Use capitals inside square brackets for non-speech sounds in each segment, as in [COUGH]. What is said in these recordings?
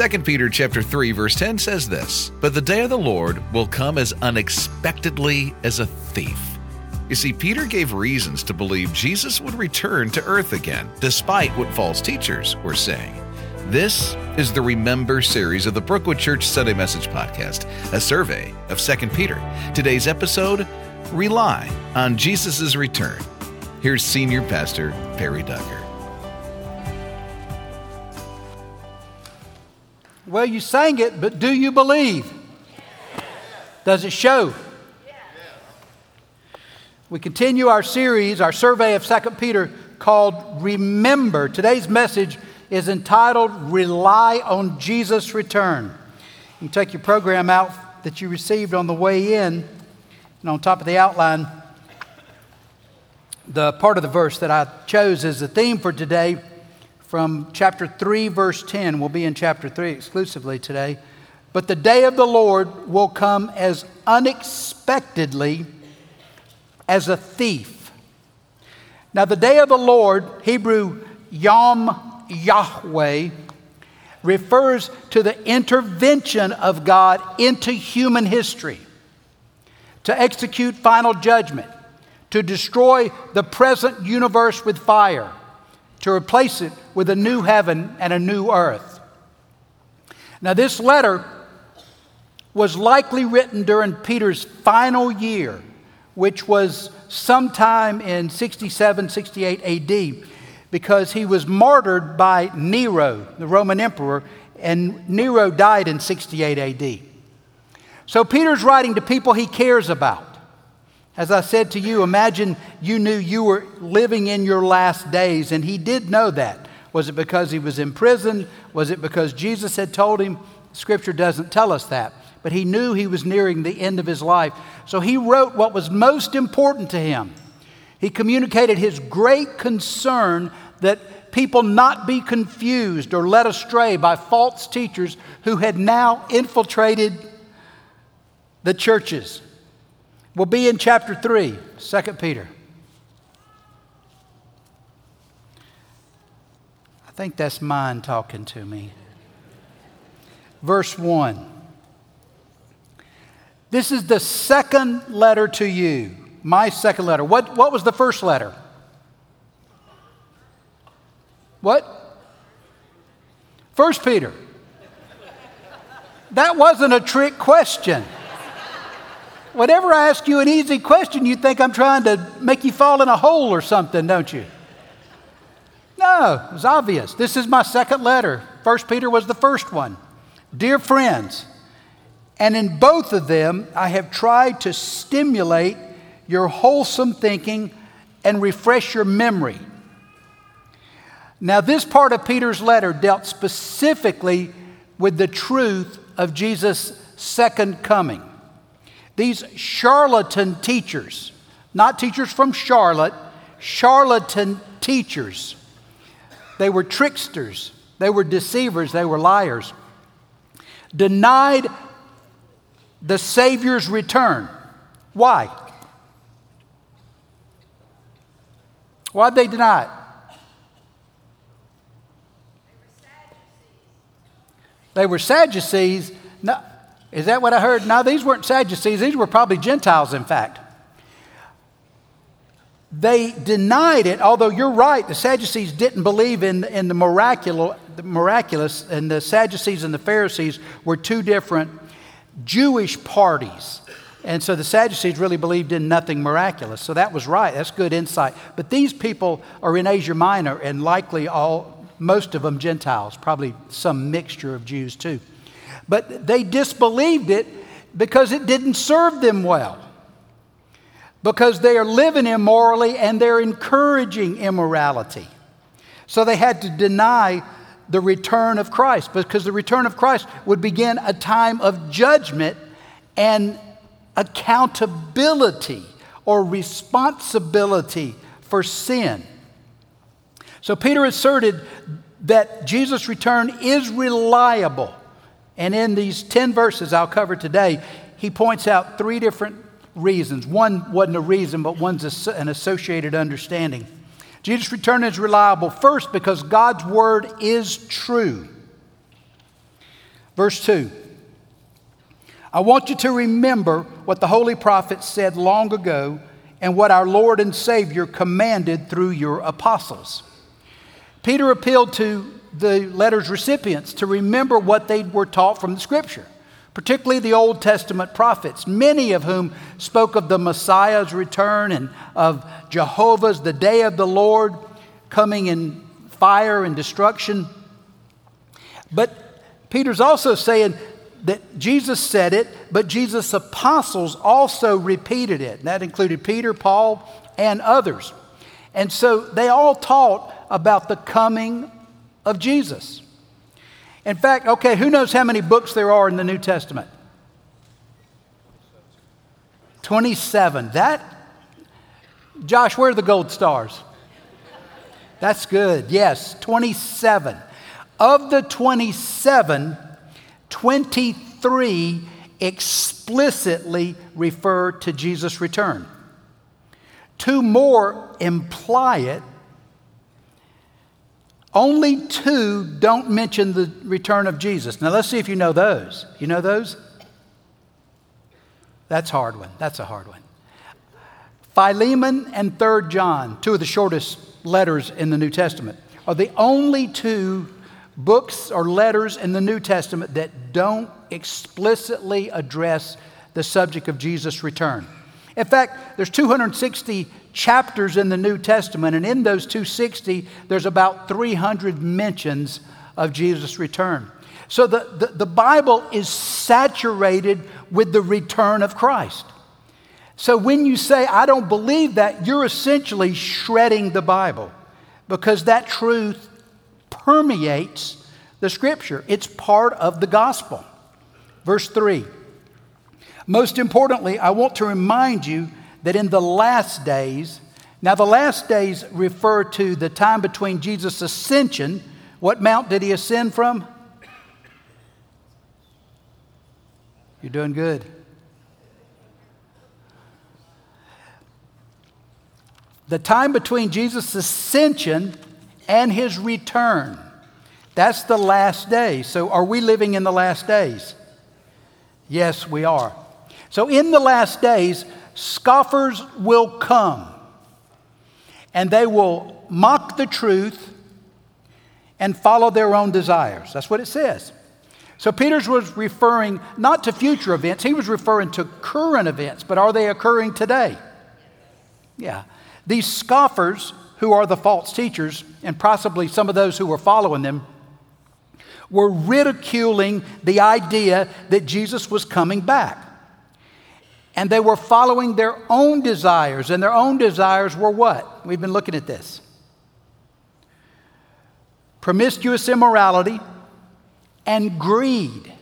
2 Peter chapter 3 verse 10 says this, "But the day of the Lord will come as unexpectedly as a thief." You see, Peter gave reasons to believe Jesus would return to earth again, despite what false teachers were saying. This is the Remember series of the Brookwood Church Sunday Message Podcast, a survey of 2 Peter. Today's episode Rely on Jesus' Return. Here's Senior Pastor Perry Duggar. Well, you sang it, but do you believe? Does it show? We continue our series, our survey of 2 Peter called Remember. Today's message is entitled Rely on Jesus' Return. You take your program out that you received on the way in, and on top of the outline, the part of the verse that I chose as the theme for today from chapter 3, verse 10. We'll be in chapter 3 exclusively today. But the day of the Lord will come as unexpectedly as a thief. Now, the day of the Lord, Hebrew Yom Yahweh, refers to the intervention of God into human history to execute final judgment, to destroy the present universe with fire to replace it with a new heaven and a new earth. Now, this letter was likely written during Peter's final year, which was sometime in 67, 68 AD, because he was martyred by Nero, the Roman emperor, and Nero died in 68 AD. So Peter's writing to people he cares about. As I said to you, imagine you knew you were living in your last days, and he did know that. Was it because he was in prison? Was it because Jesus had told him? Scripture doesn't tell us that. But he knew he was nearing the end of his life. So he wrote what was most important to him. He communicated his great concern that people not be confused or led astray by false teachers who had now infiltrated the churches. We'll be in chapter 3, 2 Peter. I think that's mine talking to me. Verse 1. This is the second letter to you, my second letter. What, what was the first letter? What? First Peter. That wasn't a trick question. Whenever I ask you an easy question, you think I'm trying to make you fall in a hole or something, don't you? No, it's obvious. This is my second letter. First Peter was the first one. Dear friends, and in both of them, I have tried to stimulate your wholesome thinking and refresh your memory. Now, this part of Peter's letter dealt specifically with the truth of Jesus' second coming. These charlatan teachers, not teachers from Charlotte, charlatan teachers, they were tricksters, they were deceivers, they were liars, denied the Savior's return. Why? Why'd they deny it? They were Sadducees. No, is that what I heard? No, these weren't Sadducees. These were probably Gentiles, in fact. They denied it, although you're right, the Sadducees didn't believe in, in the, miraculous, the miraculous, and the Sadducees and the Pharisees were two different Jewish parties. And so the Sadducees really believed in nothing miraculous. So that was right. That's good insight. But these people are in Asia Minor and likely all, most of them Gentiles, probably some mixture of Jews too. But they disbelieved it because it didn't serve them well. Because they are living immorally and they're encouraging immorality. So they had to deny the return of Christ because the return of Christ would begin a time of judgment and accountability or responsibility for sin. So Peter asserted that Jesus' return is reliable and in these 10 verses I'll cover today, he points out three different reasons. One wasn't a reason, but one's an associated understanding. Jesus' return is reliable, first, because God's word is true. Verse 2 I want you to remember what the holy prophets said long ago and what our Lord and Savior commanded through your apostles. Peter appealed to the letter's recipients to remember what they were taught from the scripture, particularly the Old Testament prophets, many of whom spoke of the Messiah's return and of Jehovah's, the day of the Lord coming in fire and destruction. But Peter's also saying that Jesus said it, but Jesus' apostles also repeated it. That included Peter, Paul, and others. And so they all taught about the coming of Jesus. In fact, okay, who knows how many books there are in the New Testament? 27. That, Josh, where are the gold stars? That's good. Yes, 27. Of the 27, 23 explicitly refer to Jesus' return. Two more imply it. Only two don't mention the return of Jesus. Now let's see if you know those. You know those? That's a hard one. That's a hard one. Philemon and 3rd John, two of the shortest letters in the New Testament, are the only two books or letters in the New Testament that don't explicitly address the subject of Jesus' return. In fact, there's 260 chapters in the New Testament, and in those 260, there's about 300 mentions of Jesus' return. So the, the, the Bible is saturated with the return of Christ. So when you say, I don't believe that, you're essentially shredding the Bible because that truth permeates the scripture. It's part of the gospel. Verse 3 Most importantly, I want to remind you that in the last days, now the last days refer to the time between Jesus' ascension. What mount did he ascend from? You're doing good. The time between Jesus' ascension and his return. That's the last day. So, are we living in the last days? Yes, we are. So, in the last days, scoffers will come and they will mock the truth and follow their own desires. That's what it says. So, Peter's was referring not to future events, he was referring to current events, but are they occurring today? Yeah. These scoffers who are the false teachers, and possibly some of those who were following them, were ridiculing the idea that Jesus was coming back. And they were following their own desires, and their own desires were what? We've been looking at this promiscuous immorality and greed.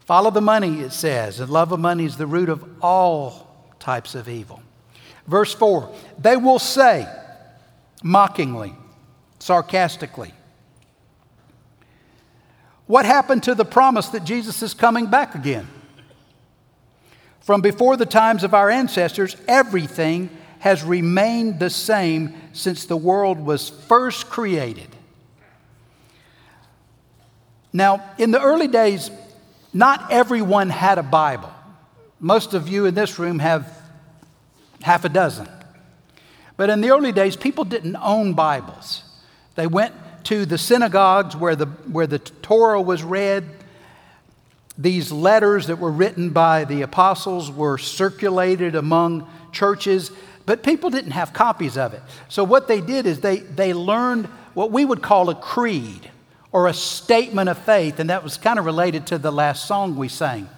Follow the money, it says, and love of money is the root of all types of evil. Verse 4 They will say, mockingly, sarcastically, What happened to the promise that Jesus is coming back again? From before the times of our ancestors, everything has remained the same since the world was first created. Now, in the early days, not everyone had a Bible. Most of you in this room have half a dozen. But in the early days, people didn't own Bibles. They went to the synagogues where the, where the Torah was read. These letters that were written by the apostles were circulated among churches, but people didn't have copies of it. So what they did is they, they learned what we would call a creed or a statement of faith, and that was kind of related to the last song we sang.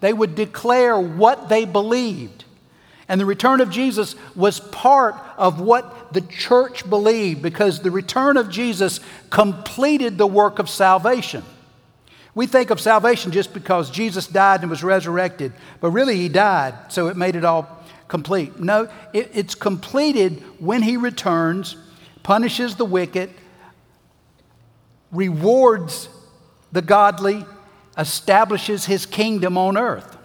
They would declare what they believed. And the return of Jesus was part of what the church believed because the return of Jesus completed the work of salvation. We think of salvation just because Jesus died and was resurrected, but really he died, so it made it all complete. No, it, it's completed when he returns, punishes the wicked, rewards the godly, establishes his kingdom on earth.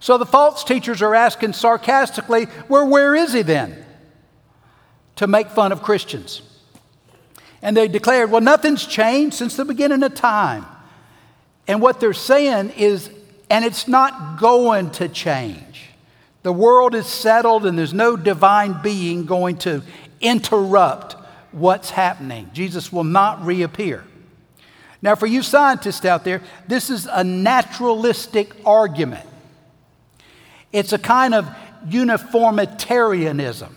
So the false teachers are asking sarcastically, well, where is he then? To make fun of Christians. And they declared, well, nothing's changed since the beginning of time. And what they're saying is, and it's not going to change. The world is settled, and there's no divine being going to interrupt what's happening. Jesus will not reappear. Now, for you scientists out there, this is a naturalistic argument. It's a kind of uniformitarianism.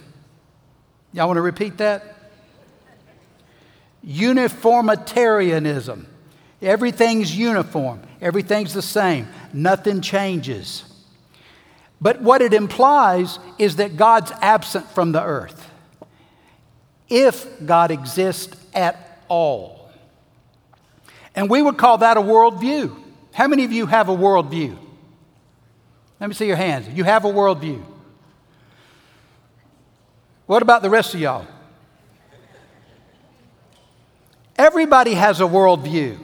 Y'all want to repeat that? Uniformitarianism. Everything's uniform, everything's the same, nothing changes. But what it implies is that God's absent from the earth. If God exists at all. And we would call that a worldview. How many of you have a worldview? Let me see your hands. You have a worldview. What about the rest of y'all? Everybody has a worldview.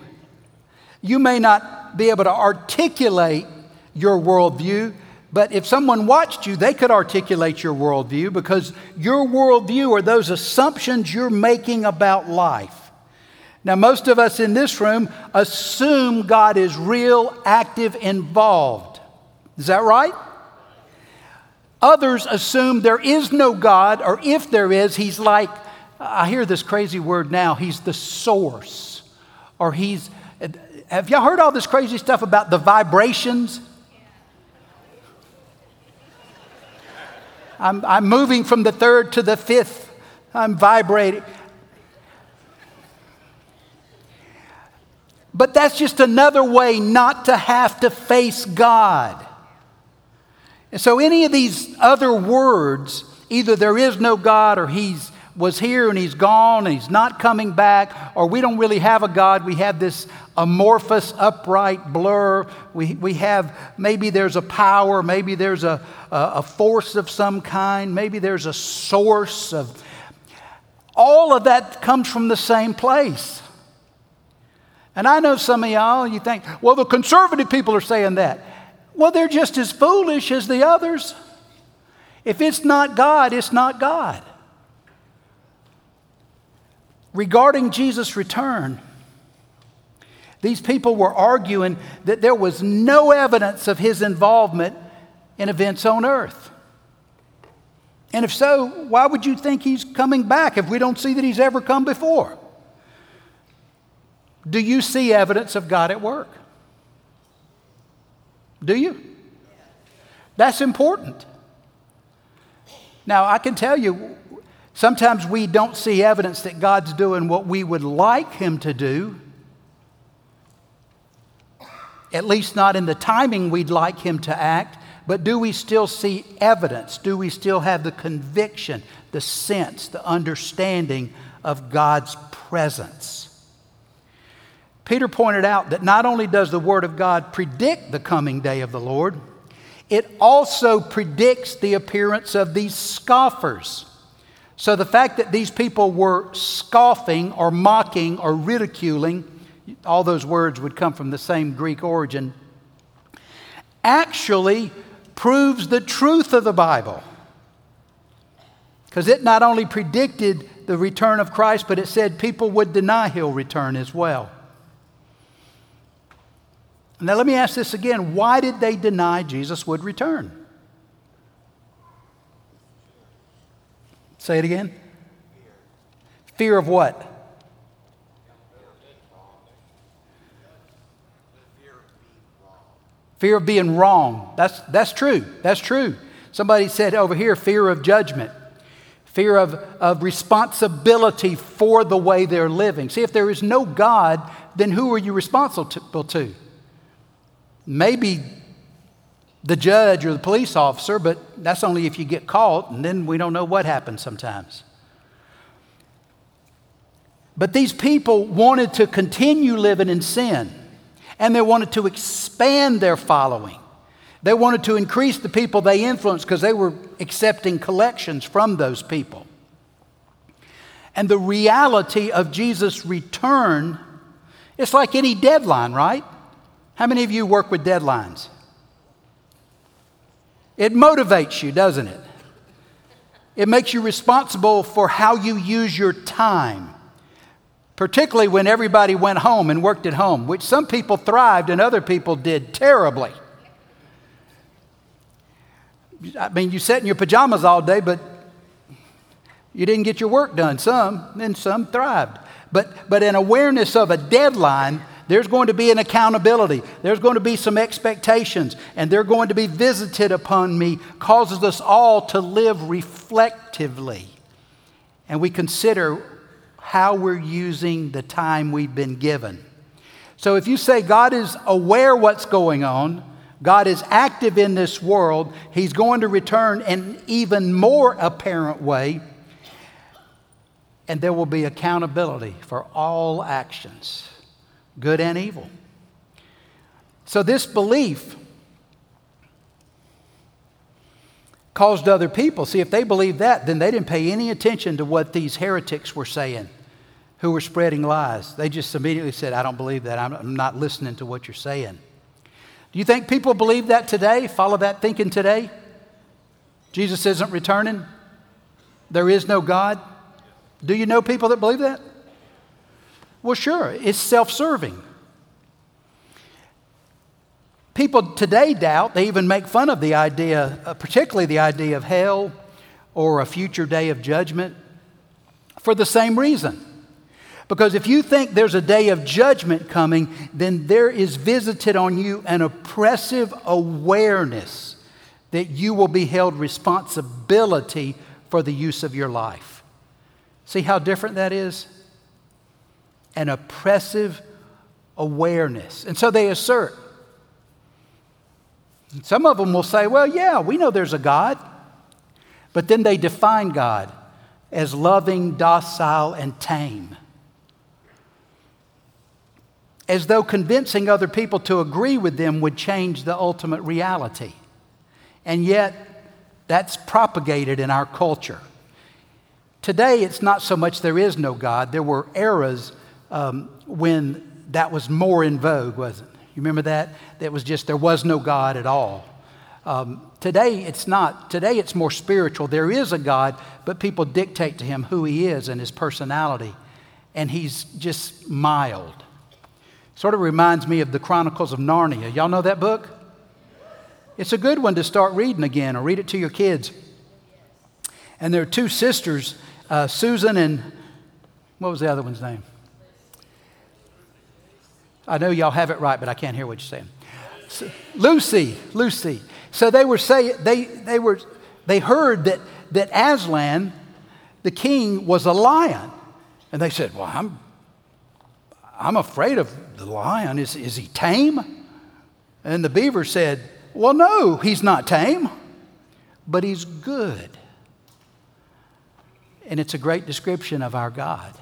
You may not be able to articulate your worldview, but if someone watched you, they could articulate your worldview because your worldview are those assumptions you're making about life. Now, most of us in this room assume God is real, active, involved. Is that right? Others assume there is no God, or if there is, he's like, I hear this crazy word now, he's the source. Or he's, have y'all heard all this crazy stuff about the vibrations? I'm, I'm moving from the third to the fifth. I'm vibrating. But that's just another way not to have to face God. And so, any of these other words, either there is no God or he's was here and he's gone and he's not coming back, or we don't really have a God. We have this amorphous, upright blur. We, we have maybe there's a power, maybe there's a, a, a force of some kind, maybe there's a source of. All of that comes from the same place. And I know some of y'all, you think, well, the conservative people are saying that. Well, they're just as foolish as the others. If it's not God, it's not God. Regarding Jesus' return, these people were arguing that there was no evidence of his involvement in events on earth. And if so, why would you think he's coming back if we don't see that he's ever come before? Do you see evidence of God at work? Do you? That's important. Now, I can tell you, sometimes we don't see evidence that God's doing what we would like Him to do, at least not in the timing we'd like Him to act. But do we still see evidence? Do we still have the conviction, the sense, the understanding of God's presence? Peter pointed out that not only does the Word of God predict the coming day of the Lord, it also predicts the appearance of these scoffers. So the fact that these people were scoffing or mocking or ridiculing, all those words would come from the same Greek origin, actually proves the truth of the Bible. Because it not only predicted the return of Christ, but it said people would deny he'll return as well. Now, let me ask this again why did they deny Jesus would return? Say it again. Fear of what? Fear of being wrong. That's, that's true. That's true. Somebody said over here fear of judgment, fear of, of responsibility for the way they're living. See, if there is no God, then who are you responsible to? maybe the judge or the police officer, but that's only if you get caught, and then we don't know what happens sometimes. But these people wanted to continue living in sin, and they wanted to expand their following. They wanted to increase the people they influenced because they were accepting collections from those people. And the reality of Jesus' return, it's like any deadline, right? How many of you work with deadlines? It motivates you, doesn't it? It makes you responsible for how you use your time. particularly when everybody went home and worked at home, which some people thrived and other people did terribly. I mean, you sat in your pajamas all day, but you didn't get your work done. Some, and some thrived. But, but an awareness of a deadline, there's going to be an accountability. There's going to be some expectations, and they're going to be visited upon me, causes us all to live reflectively. And we consider how we're using the time we've been given. So if you say God is aware what's going on, God is active in this world, He's going to return in even more apparent way, and there will be accountability for all actions, good and evil. So, this belief caused other people, see, if they believed that, then they didn't pay any attention to what these heretics were saying who were spreading lies. They just immediately said, I don't believe that. I'm not listening to what you're saying. Do you think people believe that today? Follow that thinking today? Jesus isn't returning? There is no God? Do you know people that believe that? Well, sure, it's self serving. People today doubt, they even make fun of the idea, uh, particularly the idea of hell or a future day of judgment, for the same reason. Because if you think there's a day of judgment coming, then there is visited on you an oppressive awareness that you will be held responsibility for the use of your life. See how different that is? An oppressive awareness. And so they assert, some of them will say, well, yeah, we know there's a God. But then they define God as loving, docile, and tame. As though convincing other people to agree with them would change the ultimate reality. And yet, that's propagated in our culture. Today, it's not so much there is no God. There were eras um, when that was more in vogue, wasn't it? You remember that? That was just, there was no God at all. Um, today, it's not. Today, it's more spiritual. There is a God, but people dictate to him who he is and his personality. And he's just mild. Sort of reminds me of the Chronicles of Narnia. Y'all know that book? It's a good one to start reading again or read it to your kids. And there are two sisters, uh, Susan and what was the other one's name? I know y'all have it right, but I can't hear what you're saying. So, Lucy, Lucy. So they were saying they they were they heard that that Aslan, the king, was a lion, and they said, "Well, I'm I'm afraid of the lion. Is is he tame?" And the beaver said, "Well, no, he's not tame, but he's good." And it's a great description of our God.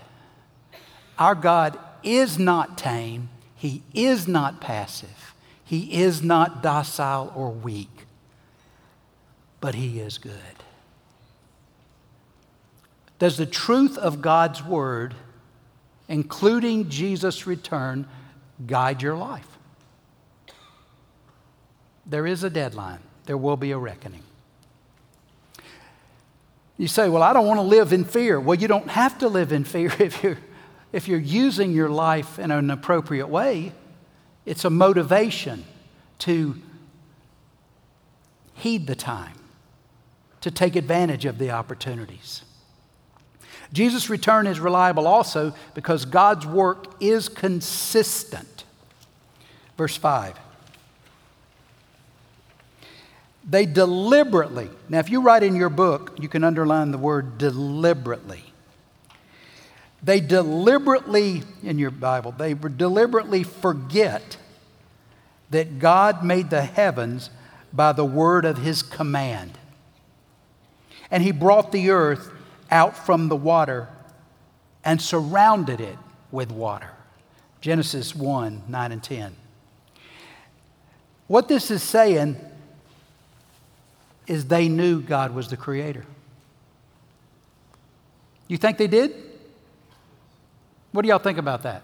Our God is not tame, he is not passive. He is not docile or weak, but He is good. Does the truth of God's Word, including Jesus' return, guide your life? There is a deadline, there will be a reckoning. You say, Well, I don't want to live in fear. Well, you don't have to live in fear [LAUGHS] if you're if you're using your life in an appropriate way, it's a motivation to heed the time, to take advantage of the opportunities. Jesus' return is reliable also because God's work is consistent. Verse 5. They deliberately, now if you write in your book, you can underline the word deliberately. They deliberately, in your Bible, they deliberately forget that God made the heavens by the word of his command. And he brought the earth out from the water and surrounded it with water. Genesis 1 9 and 10. What this is saying is they knew God was the creator. You think they did? What do y'all think about that?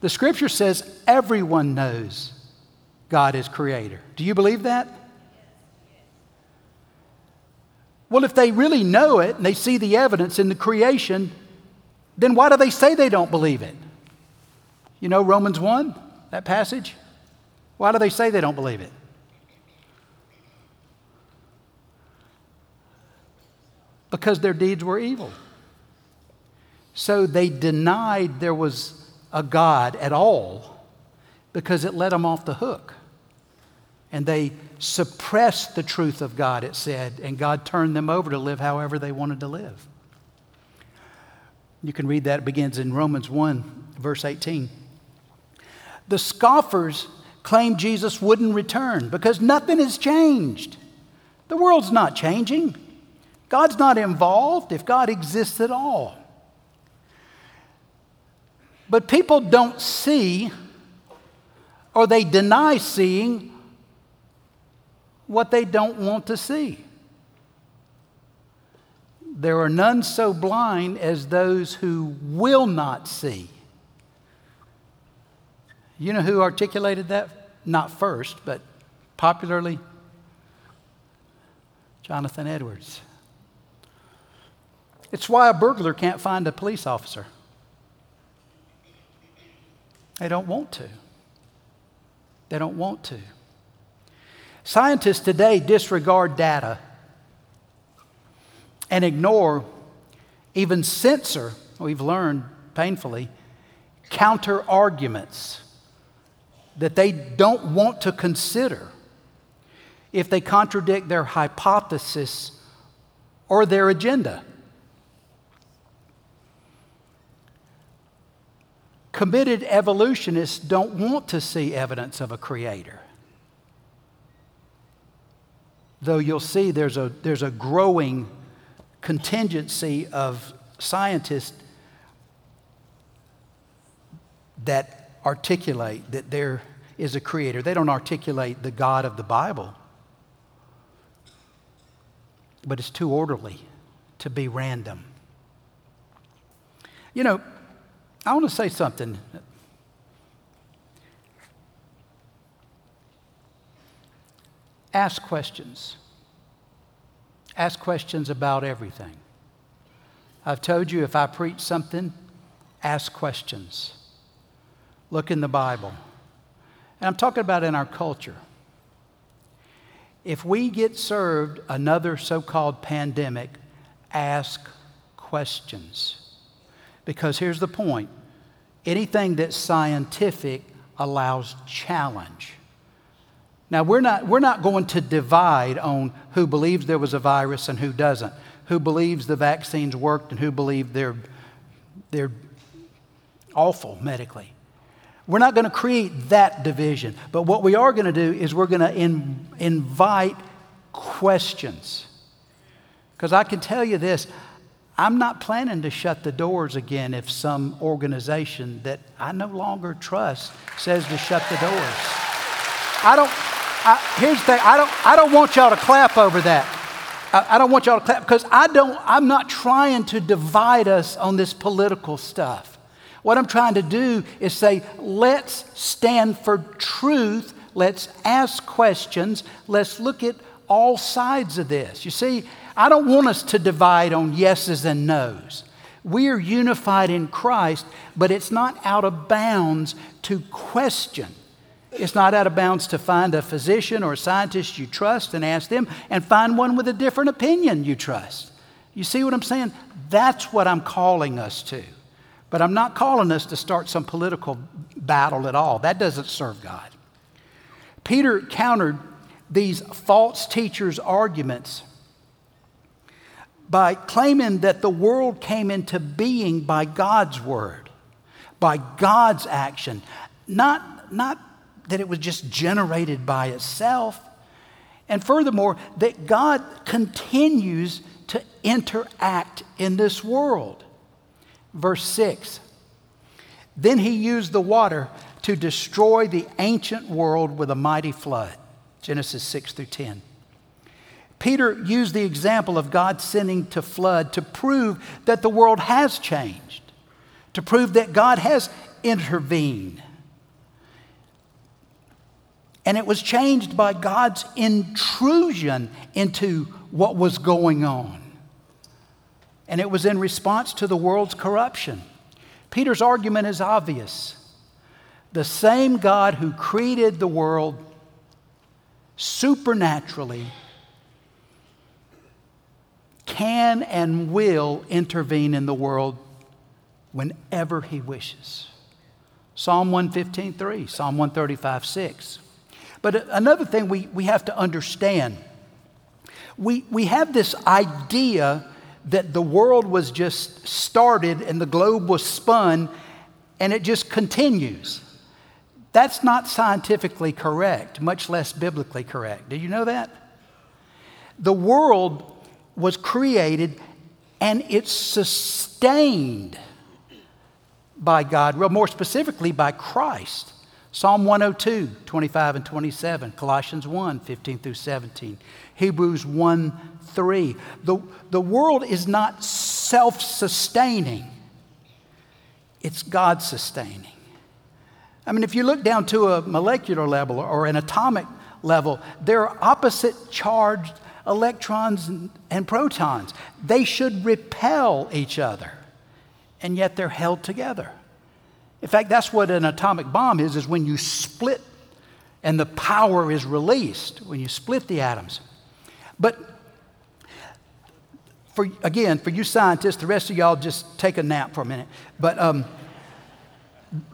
The scripture says everyone knows God is creator. Do you believe that? Well, if they really know it and they see the evidence in the creation, then why do they say they don't believe it? You know Romans 1, that passage? Why do they say they don't believe it? Because their deeds were evil. So they denied there was a God at all because it let them off the hook. And they suppressed the truth of God, it said, and God turned them over to live however they wanted to live. You can read that. It begins in Romans 1, verse 18. The scoffers claimed Jesus wouldn't return because nothing has changed. The world's not changing. God's not involved if God exists at all. But people don't see or they deny seeing what they don't want to see. There are none so blind as those who will not see. You know who articulated that? Not first, but popularly? Jonathan Edwards. It's why a burglar can't find a police officer. They don't want to. They don't want to. Scientists today disregard data and ignore, even censor, we've learned painfully, counter arguments that they don't want to consider if they contradict their hypothesis or their agenda. Committed evolutionists don't want to see evidence of a creator. Though you'll see there's a, there's a growing contingency of scientists that articulate that there is a creator. They don't articulate the God of the Bible. But it's too orderly to be random. You know, I want to say something. Ask questions. Ask questions about everything. I've told you if I preach something, ask questions. Look in the Bible. And I'm talking about in our culture. If we get served another so called pandemic, ask questions. Because here's the point anything that's scientific allows challenge. Now, we're not, we're not going to divide on who believes there was a virus and who doesn't, who believes the vaccines worked and who believe they're, they're awful medically. We're not going to create that division. But what we are going to do is we're going to in, invite questions. Because I can tell you this I'm not planning to shut the doors again if some organization that I no longer trust says to shut the doors. I don't, I, here's the thing I don't, I don't want y'all to clap over that. I, I don't want y'all to clap because I don't, I'm not trying to divide us on this political stuff. What I'm trying to do is say, let's stand for truth. Let's ask questions. Let's look at all sides of this. You see, I don't want us to divide on yeses and nos. We are unified in Christ, but it's not out of bounds to question. It's not out of bounds to find a physician or a scientist you trust and ask them, and find one with a different opinion you trust. You see what I'm saying? That's what I'm calling us to. But I'm not calling us to start some political battle at all. That doesn't serve God. Peter countered these false teachers' arguments by claiming that the world came into being by God's word, by God's action, not, not that it was just generated by itself. And furthermore, that God continues to interact in this world. Verse 6 Then he used the water to destroy the ancient world with a mighty flood. Genesis 6 through 10. Peter used the example of God sending to flood to prove that the world has changed, to prove that God has intervened. And it was changed by God's intrusion into what was going on. and it was in response to the world's corruption. Peter's argument is obvious. The same God who created the world supernaturally can and will intervene in the world whenever he wishes. Psalm 115, 3, Psalm 135, 6. But another thing we, we have to understand we, we have this idea that the world was just started and the globe was spun and it just continues. That's not scientifically correct, much less biblically correct. Did you know that? The world was created and it's sustained by God, well, more specifically by Christ. Psalm 102, 25 and 27, Colossians 1, 15 through 17, Hebrews 1, 3. The, the world is not self sustaining, it's God sustaining. I mean, if you look down to a molecular level or an atomic level, there are opposite charged electrons and, protons. They should repel each other, and yet they're held together. In fact, that's what an atomic bomb is, is when you split and the power is released, when you split the atoms. But for, again, for you scientists, the rest of y'all just take a nap for a minute. But um,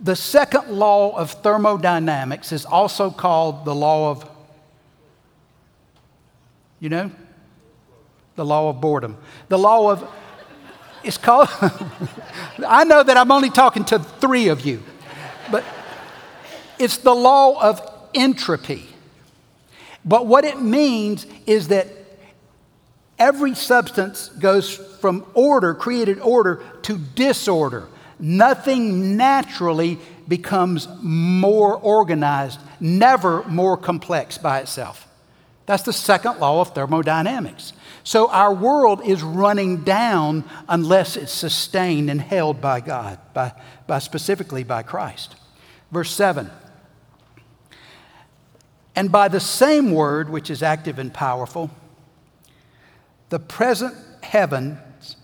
the second law of thermodynamics is also called the law of, you know, the law of boredom. The law of, it's called, [LAUGHS] I know that I'm only talking to three of you, but it's the law of entropy. But what it means is that every substance goes from order, created order, to disorder. Nothing naturally becomes more organized, never more complex by itself. That's the second law of thermodynamics. So our world is running down unless it's sustained and held by God, by, by specifically by Christ. Verse 7 And by the same word, which is active and powerful, the present heavens,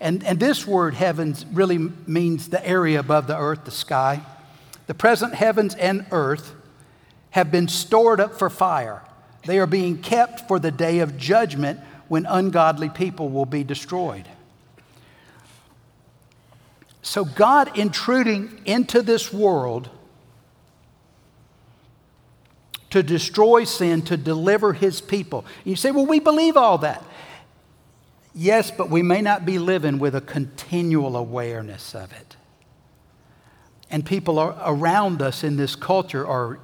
and, and this word heavens really means the area above the earth, the sky. The present heavens and earth have been stored up for fire. They are being kept for the day of judgment when ungodly people will be destroyed. So, God intruding into this world to destroy sin, to deliver his people. you say, well, we believe all that. Yes, but we may not be living with a continual awareness of it. And people around us in this culture are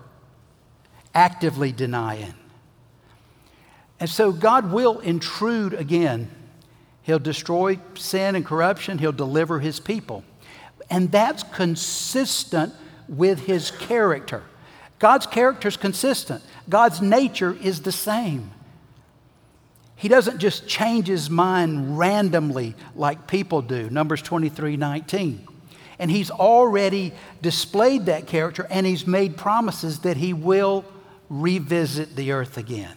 actively denying. And so God will intrude again. He'll destroy sin and corruption, He'll deliver His people. And that's consistent with His character. God's character is consistent, God's nature is the same. He doesn't just change his mind randomly like people do. Numbers 23 19. And he's already displayed that character and he's made promises that he will revisit the earth again.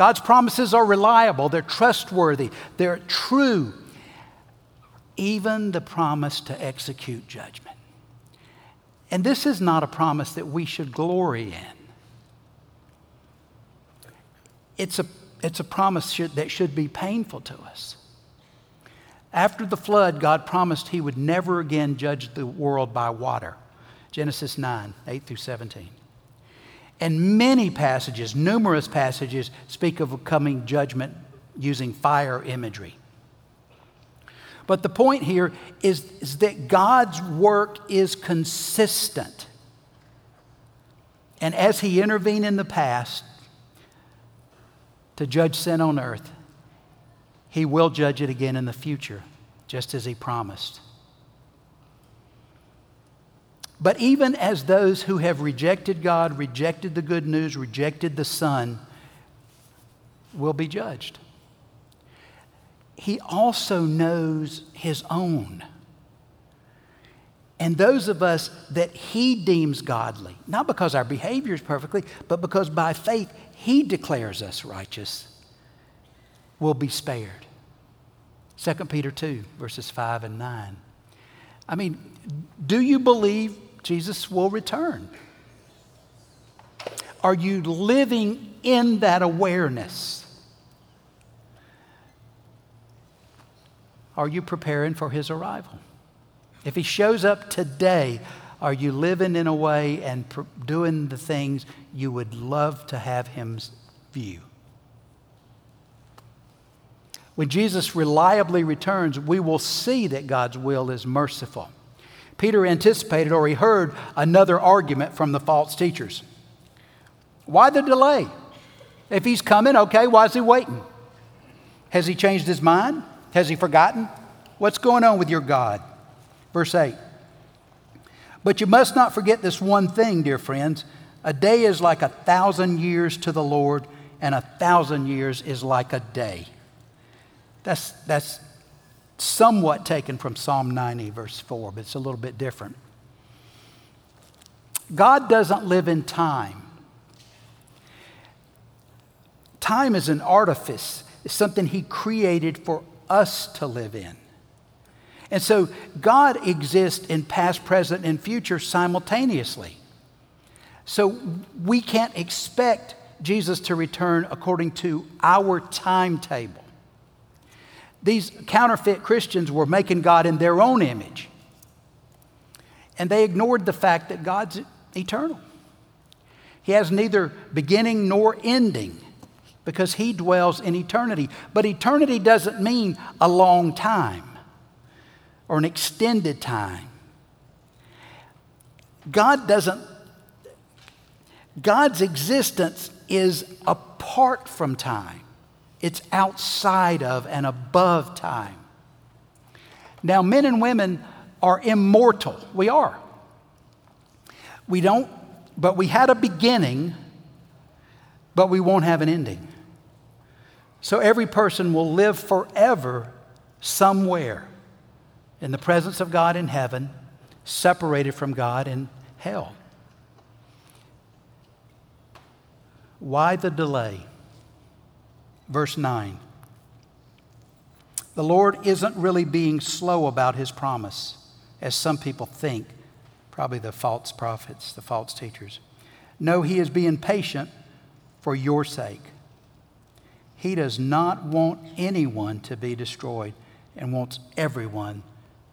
God's promises are reliable, they're trustworthy, they're true. Even the promise to execute judgment. And this is not a promise that we should glory in. It's a, it's a promise should, that should be painful to us. After the flood, God promised He would never again judge the world by water. Genesis 9, 8 through 17. And many passages, numerous passages, speak of a coming judgment using fire imagery. But the point here is, is that God's work is consistent. And as He intervened in the past to judge sin on earth, He will judge it again in the future, just as He promised. But even as those who have rejected God, rejected the good news, rejected the Son, will be judged, He also knows His own. And those of us that He deems godly, not because our behavior is perfectly, but because by faith He declares us righteous, will be spared. 2 Peter 2, verses 5 and 9. I mean, do you believe Jesus will return? Are you living in that awareness? Are you preparing for his arrival? If he shows up today, are you living in a way and doing the things you would love to have him view? When Jesus reliably returns, we will see that God's will is merciful. Peter anticipated or he heard another argument from the false teachers. Why the delay? If he's coming, okay, why is he waiting? Has he changed his mind? Has he forgotten? What's going on with your God? Verse 8. But you must not forget this one thing, dear friends. A day is like a thousand years to the Lord, and a thousand years is like a day. That's, that's somewhat taken from Psalm 90, verse 4, but it's a little bit different. God doesn't live in time. Time is an artifice, it's something He created for us to live in. And so God exists in past, present, and future simultaneously. So we can't expect Jesus to return according to our timetable. These counterfeit Christians were making God in their own image. And they ignored the fact that God's eternal. He has neither beginning nor ending because he dwells in eternity. But eternity doesn't mean a long time or an extended time. God doesn't, God's existence is apart from time, it's outside of and above time. Now, men and women are immortal. We are. We don't, but we had a beginning, but we won't have an ending. So every person will live forever somewhere in the presence of God in heaven, separated from God in hell. Why the delay? Verse 9. The Lord isn't really being slow about his promise, as some people think, probably the false prophets, the false teachers. No, he is being patient for your sake. He does not want anyone to be destroyed and wants everyone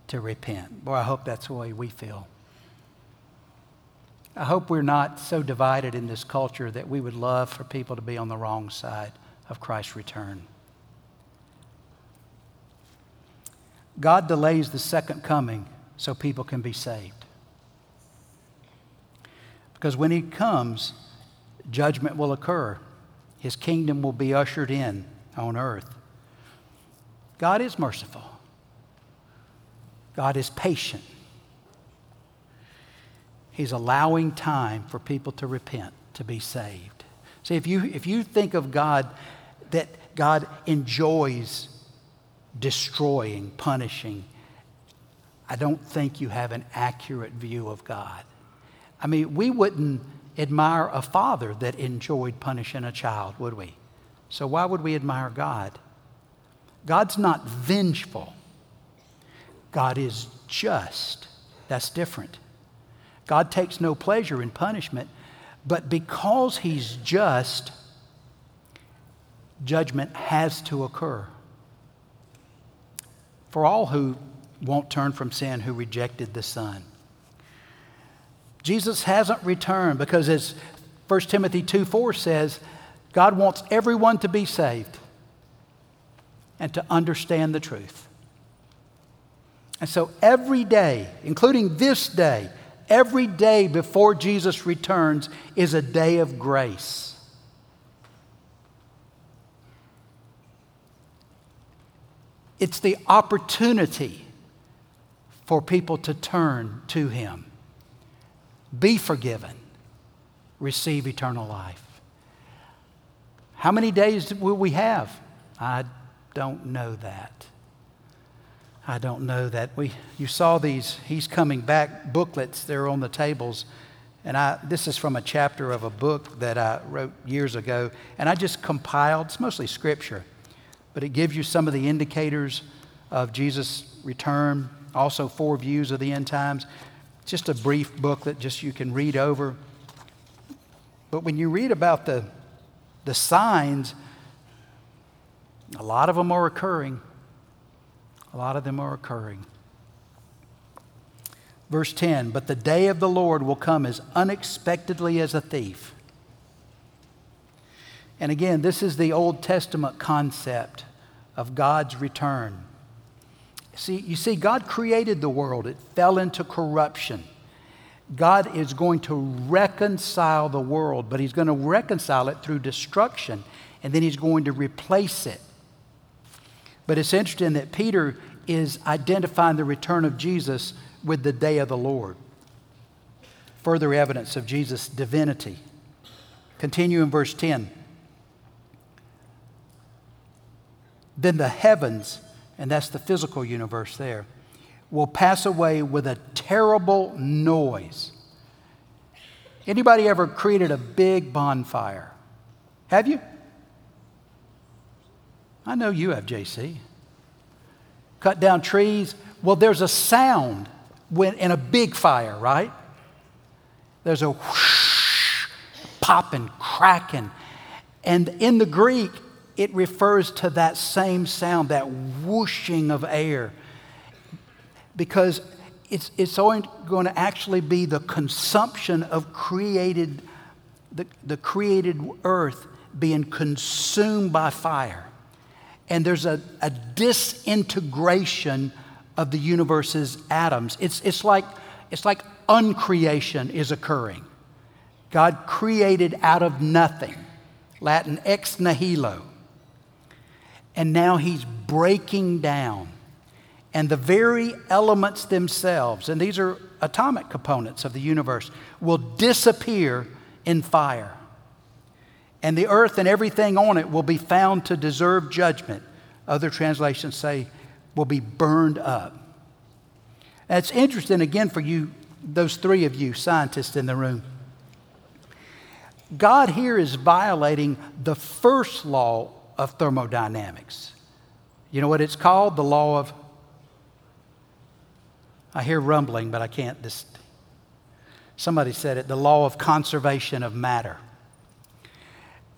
to repent. Boy, I hope that's the way we feel. I hope we're not so divided in this culture that we would love for people to be on the wrong side of Christ's return. God delays the second coming so people can be saved. Because when He comes, judgment will occur, His kingdom will be ushered in on earth. God is merciful. God is patient. He's allowing time for people to repent, to be saved. See, if you, if you think of God, that God enjoys destroying, punishing, I don't think you have an accurate view of God. I mean, we wouldn't admire a father that enjoyed punishing a child, would we? So why would we admire God? God's not vengeful. God is just. That's different. God takes no pleasure in punishment, but because He's just, judgment has to occur. For all who won't turn from sin, who rejected the Son. Jesus hasn't returned because, as 1 Timothy 2 4 says, God wants everyone to be saved and to understand the truth. And so every day, including this day, every day before Jesus returns is a day of grace. It's the opportunity for people to turn to Him, be forgiven, receive eternal life. How many days will we have? I don't know that. I don't know that. We, you saw these, he's coming back booklets, they're on the tables. And I, this is from a chapter of a book that I wrote years ago. And I just compiled, it's mostly scripture, but it gives you some of the indicators of Jesus' return, also four views of the end times. Just a brief booklet, just you can read over. But when you read about the, the signs, a lot of them are occurring. A lot of them are occurring. Verse 10 But the day of the Lord will come as unexpectedly as a thief. And again, this is the Old Testament concept of God's return. See, you see, God created the world, it fell into corruption. God is going to reconcile the world, but He's going to reconcile it through destruction, and then He's going to replace it. But it's interesting that Peter is identifying the return of Jesus with the day of the Lord. Further evidence of Jesus' divinity. Continue in verse 10. Then the heavens, and that's the physical universe there, will pass away with a terrible noise. Anybody ever created a big bonfire? Have you? I know you have, JC. Cut down trees. Well, there's a sound when in a big fire, right? There's a whoosh, popping, cracking. And in the Greek, it refers to that same sound, that whooshing of air, because it's, it's only going to actually be the consumption of created, the, the created earth being consumed by fire and there's a, a disintegration of the universe's atoms. It's, it's, like, it's like uncreation is occurring. God created out of nothing, Latin ex nihilo. And now he's breaking down. And the very elements themselves, and these are atomic components of the universe, will disappear in fire and the earth and everything on it will be found to deserve judgment. Other translations say will be burned up. That's interesting again for you, those three of you scientists in the room. God here is violating the first law of thermodynamics. You know what it's called? The law of. I hear rumbling, but I can't. This, somebody said it the law of conservation of matter.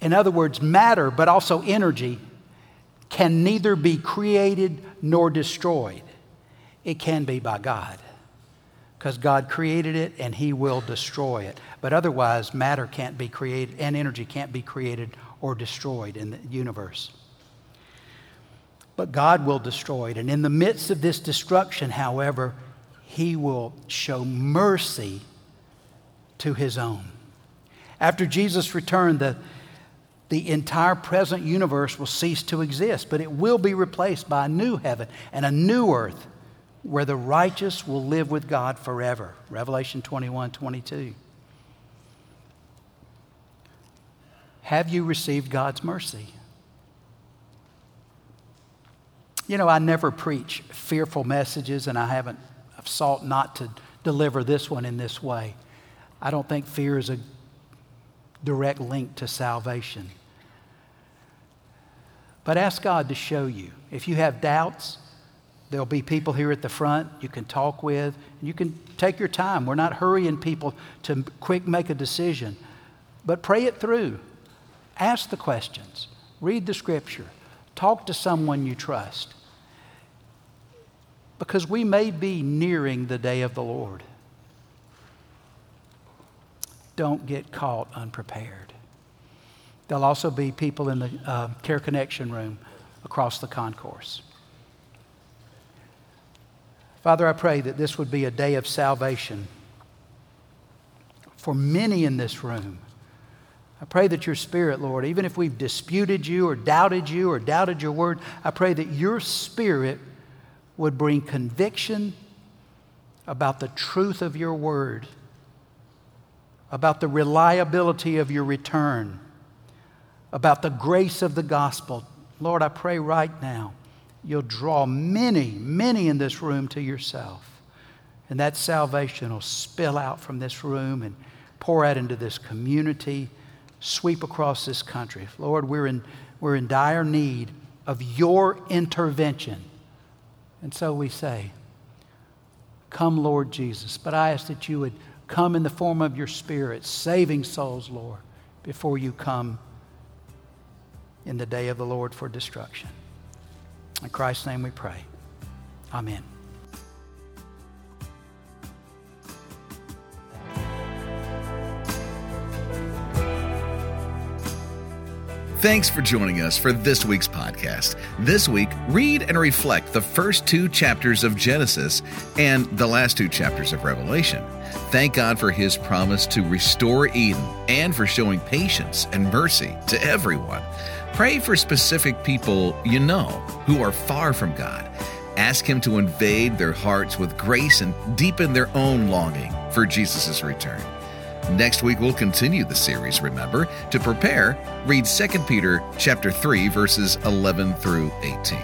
In other words, matter, but also energy, can neither be created nor destroyed. It can be by God because God created it and He will destroy it. But otherwise, matter can't be created and energy can't be created or destroyed in the universe. But God will destroy it. And in the midst of this destruction, however, He will show mercy to His own. After Jesus returned, the the entire present universe will cease to exist, but it will be replaced by a new heaven and a new earth where the righteous will live with God forever. Revelation 21 22. Have you received God's mercy? You know, I never preach fearful messages, and I haven't, I've sought not to deliver this one in this way. I don't think fear is a direct link to salvation. But ask God to show you. If you have doubts, there'll be people here at the front you can talk with. You can take your time. We're not hurrying people to quick make a decision, but pray it through. Ask the questions. Read the scripture. Talk to someone you trust. Because we may be nearing the day of the Lord. Don't get caught unprepared. There'll also be people in the uh, Care Connection room across the concourse. Father, I pray that this would be a day of salvation for many in this room. I pray that your spirit, Lord, even if we've disputed you or doubted you or doubted your word, I pray that your spirit would bring conviction about the truth of your word, about the reliability of your return about the grace of the gospel. Lord, I pray right now you'll draw many, many in this room to yourself. And that salvation will spill out from this room and pour out into this community, sweep across this country. Lord, we're in, we're in dire need of your intervention And so we say, Come, Lord Jesus. But I ask that you would come in the form of your Spirit, saving souls, Lord, before you come in the day of the Lord for destruction. In Christ's name we pray. Amen. Thanks for joining us for this week's podcast. This week, read and reflect the first two chapters of Genesis and the last two chapters of Revelation. Thank God for His promise to restore Eden and for showing patience and mercy to everyone. Pray for specific people you know who are far from God. Ask Him to invade their hearts with grace and deepen their own longing for Jesus' return. Next week we'll continue the series, remember. To prepare, read 2 Peter chapter 3 verses 11 through 18.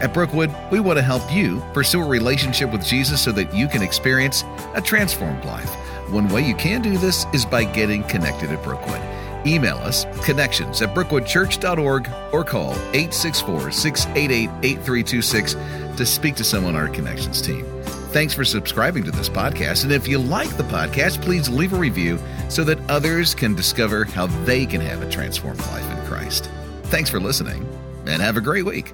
At Brookwood, we want to help you pursue a relationship with Jesus so that you can experience a transformed life. One way you can do this is by getting connected at Brookwood. Email us connections at brookwoodchurch.org or call 864 688 8326 to speak to someone on our connections team. Thanks for subscribing to this podcast. And if you like the podcast, please leave a review so that others can discover how they can have a transformed life in Christ. Thanks for listening and have a great week.